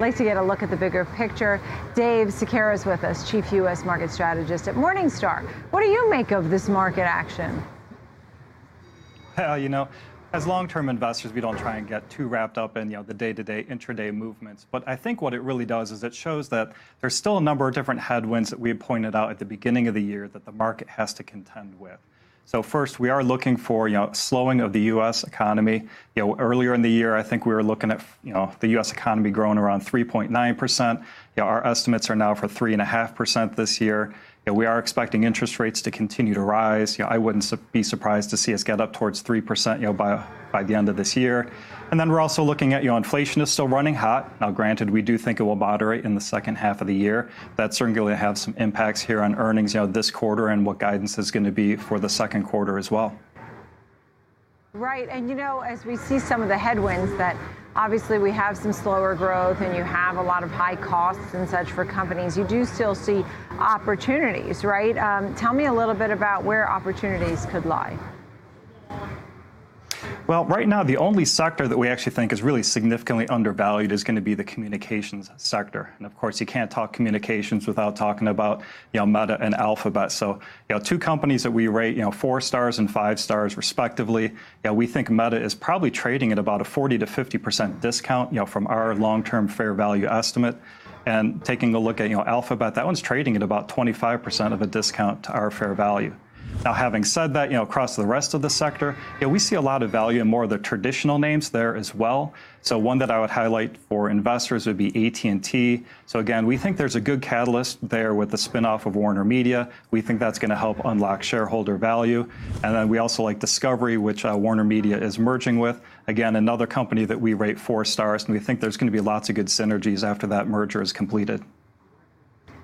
Like to get a look at the bigger picture. Dave Sekera is with us, Chief U.S. Market Strategist at Morningstar. What do you make of this market action? Well, you know, as long-term investors, we don't try and get too wrapped up in, you know, the day-to-day, intraday movements. But I think what it really does is it shows that there's still a number of different headwinds that we had pointed out at the beginning of the year that the market has to contend with. So first, we are looking for, you know, slowing of the U.S. economy. You know, earlier in the year, I think we were looking at, you know, the U.S. economy growing around 3.9%. You know, our estimates are now for 3.5% this year. We are expecting interest rates to continue to rise. I wouldn't be surprised to see us get up towards 3%, you know, by by the end of this year. And then we're also looking at, you inflation is still running hot. Now, granted, we do think it will moderate in the second half of the year. That's certainly going to have some impacts here on earnings, you know, this quarter and what guidance is going to be for the second quarter as well. Right. And, you know, as we see some of the headwinds that obviously we have some slower growth and you have a lot of high costs and such for companies, you do still see opportunities, right? Um, tell me a little bit about where opportunities could lie. Well, right now, the only sector that we actually think is really significantly undervalued is going to be the communications sector. And of course, you can't talk communications without talking about, you know, Meta and Alphabet. So, you know, two companies that we rate, you know, four stars and five stars respectively. You know, we think Meta is probably trading at about a 40 to 50% discount, you know, from our long-term fair value estimate. And taking a look at, you know, Alphabet, that one's trading at about 25% of a discount to our fair value. Now, having said that, you know, across the rest of the sector, yeah, we see a lot of value in more of the traditional names there as well. So one that I would highlight for investors would be AT&T. So again, we think there's a good catalyst there with the spinoff of Warner Media. We think that's going to help unlock shareholder value. And then we also like Discovery, which uh, Warner Media is merging with. Again, another company that we rate four stars, and we think there's going to be lots of good synergies after that merger is completed.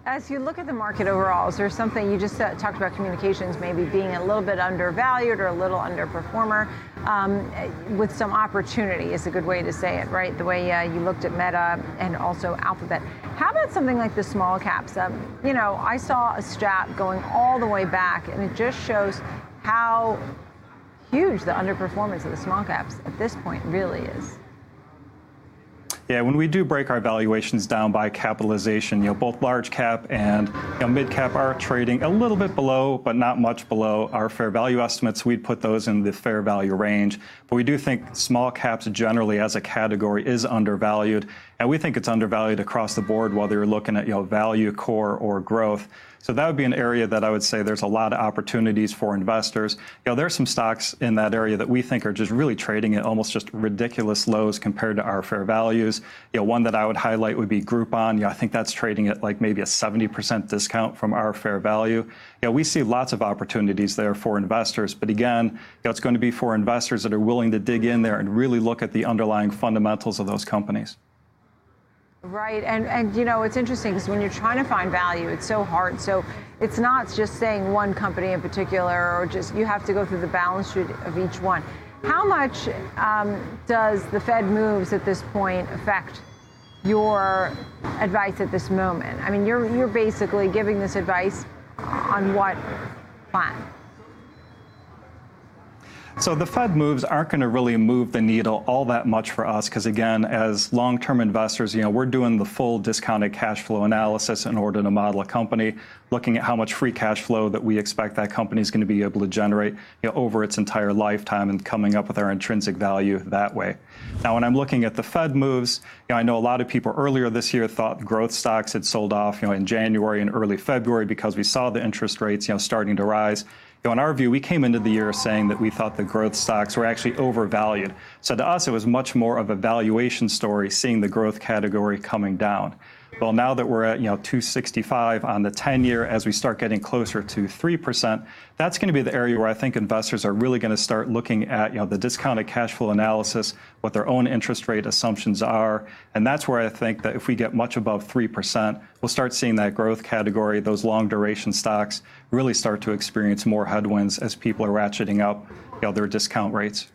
As you look at the market overall, is there something you just uh, talked about communications maybe being a little bit undervalued or a little underperformer um, with some opportunity is a good way to say it, right? The way uh, you looked at Meta and also Alphabet. How about something like the small caps? Um, you know, I saw a stat going all the way back, and it just shows how huge the underperformance of the small caps at this point really is. Yeah, when we do break our valuations down by capitalization, you know, both large cap and you know, mid cap are trading a little bit below, but not much below our fair value estimates. We'd put those in the fair value range. But we do think small caps generally as a category is undervalued. And we think it's undervalued across the board, whether you're looking at, you know, value, core, or growth. So that would be an area that I would say there's a lot of opportunities for investors. You know, there's some stocks in that area that we think are just really trading at almost just ridiculous lows compared to our fair values. You know, one that I would highlight would be Groupon. You know, I think that's trading at like maybe a 70% discount from our fair value. You know, we see lots of opportunities there for investors. But again, you know, it's going to be for investors that are willing to dig in there and really look at the underlying fundamentals of those companies. Right, and and you know it's interesting because when you're trying to find value, it's so hard. So it's not just saying one company in particular, or just you have to go through the balance sheet of each one. How much um, does the Fed moves at this point affect your advice at this moment? I mean, you're you're basically giving this advice on what plan? So the Fed moves aren't going to really move the needle all that much for us because again, as long-term investors, you know, we're doing the full discounted cash flow analysis in order to model a company, looking at how much free cash flow that we expect that company is going to be able to generate you know, over its entire lifetime and coming up with our intrinsic value that way. Now, when I'm looking at the Fed moves, you know, I know a lot of people earlier this year thought growth stocks had sold off, you know, in January and early February because we saw the interest rates, you know, starting to rise in our view, we came into the year saying that we thought the growth stocks were actually overvalued. So to us, it was much more of a valuation story, seeing the growth category coming down. Well, now that we're at you know 265 on the 10-year, as we start getting closer to 3%, that's going to be the area where I think investors are really going to start looking at you know the discounted cash flow analysis, what their own interest rate assumptions are, and that's where I think that if we get much above 3%, we'll start seeing that growth category, those long duration stocks, really start to experience more headwinds as people are ratcheting up you know, their discount rates.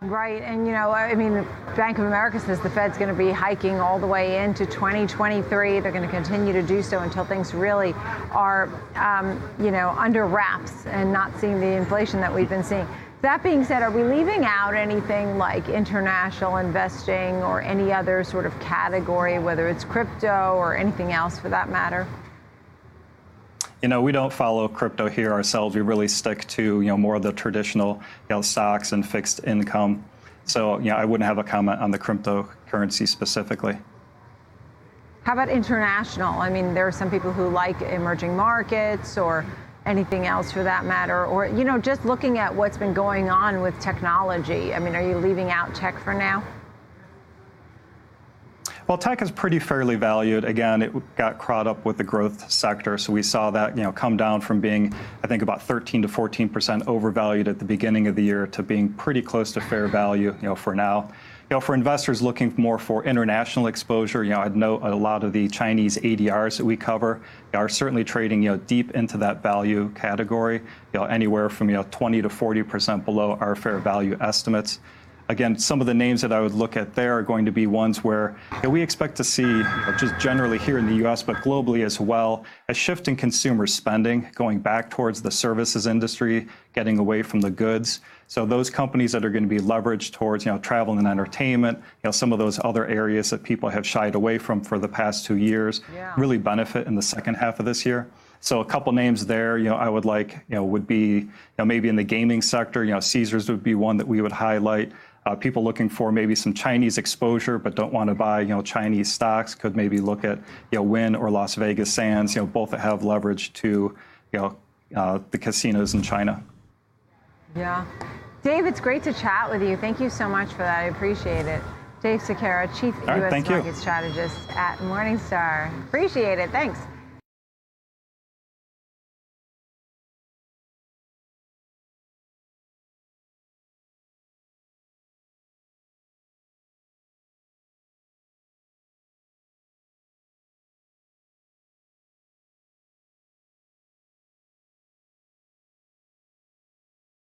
Right, and you know, I mean, Bank of America says the Fed's going to be hiking all the way into 2023. They're going to continue to do so until things really are, um, you know, under wraps and not seeing the inflation that we've been seeing. That being said, are we leaving out anything like international investing or any other sort of category, whether it's crypto or anything else for that matter? You know, we don't follow crypto here ourselves. We really stick to, you know, more of the traditional, you know, stocks and fixed income. So, you know, I wouldn't have a comment on the cryptocurrency specifically. How about international? I mean, there are some people who like emerging markets or anything else for that matter, or, you know, just looking at what's been going on with technology. I mean, are you leaving out tech for now? Well, tech is pretty fairly valued. Again, it got caught up with the growth sector, so we saw that, you know, come down from being, I think, about 13 to 14 percent overvalued at the beginning of the year to being pretty close to fair value, you know, for now. You know, for investors looking more for international exposure, you know, I'd note a lot of the Chinese ADRs that we cover are certainly trading, you know, deep into that value category, you know, anywhere from, you know, 20 to 40 percent below our fair value estimates. Again, some of the names that I would look at there are going to be ones where we expect to see, just generally here in the U.S., but globally as well, a shift in consumer spending going back towards the services industry, getting away from the goods. So those companies that are going to be leveraged towards, you know, travel and entertainment, you know, some of those other areas that people have shied away from for the past two years, really benefit in the second half of this year. So a couple names there, you know, I would like, you know, would be, you know, maybe in the gaming sector, you know, Caesars would be one that we would highlight. Uh, people looking for maybe some Chinese exposure but don't want to buy, you know, Chinese stocks could maybe look at, you know, Wynn or Las Vegas Sands, you know, both that have leverage to, you know, uh, the casinos in China. Yeah. Dave, it's great to chat with you. Thank you so much for that. I appreciate it. Dave Sekera, Chief U.S. Market Strategist at Morningstar. Appreciate it. Thanks.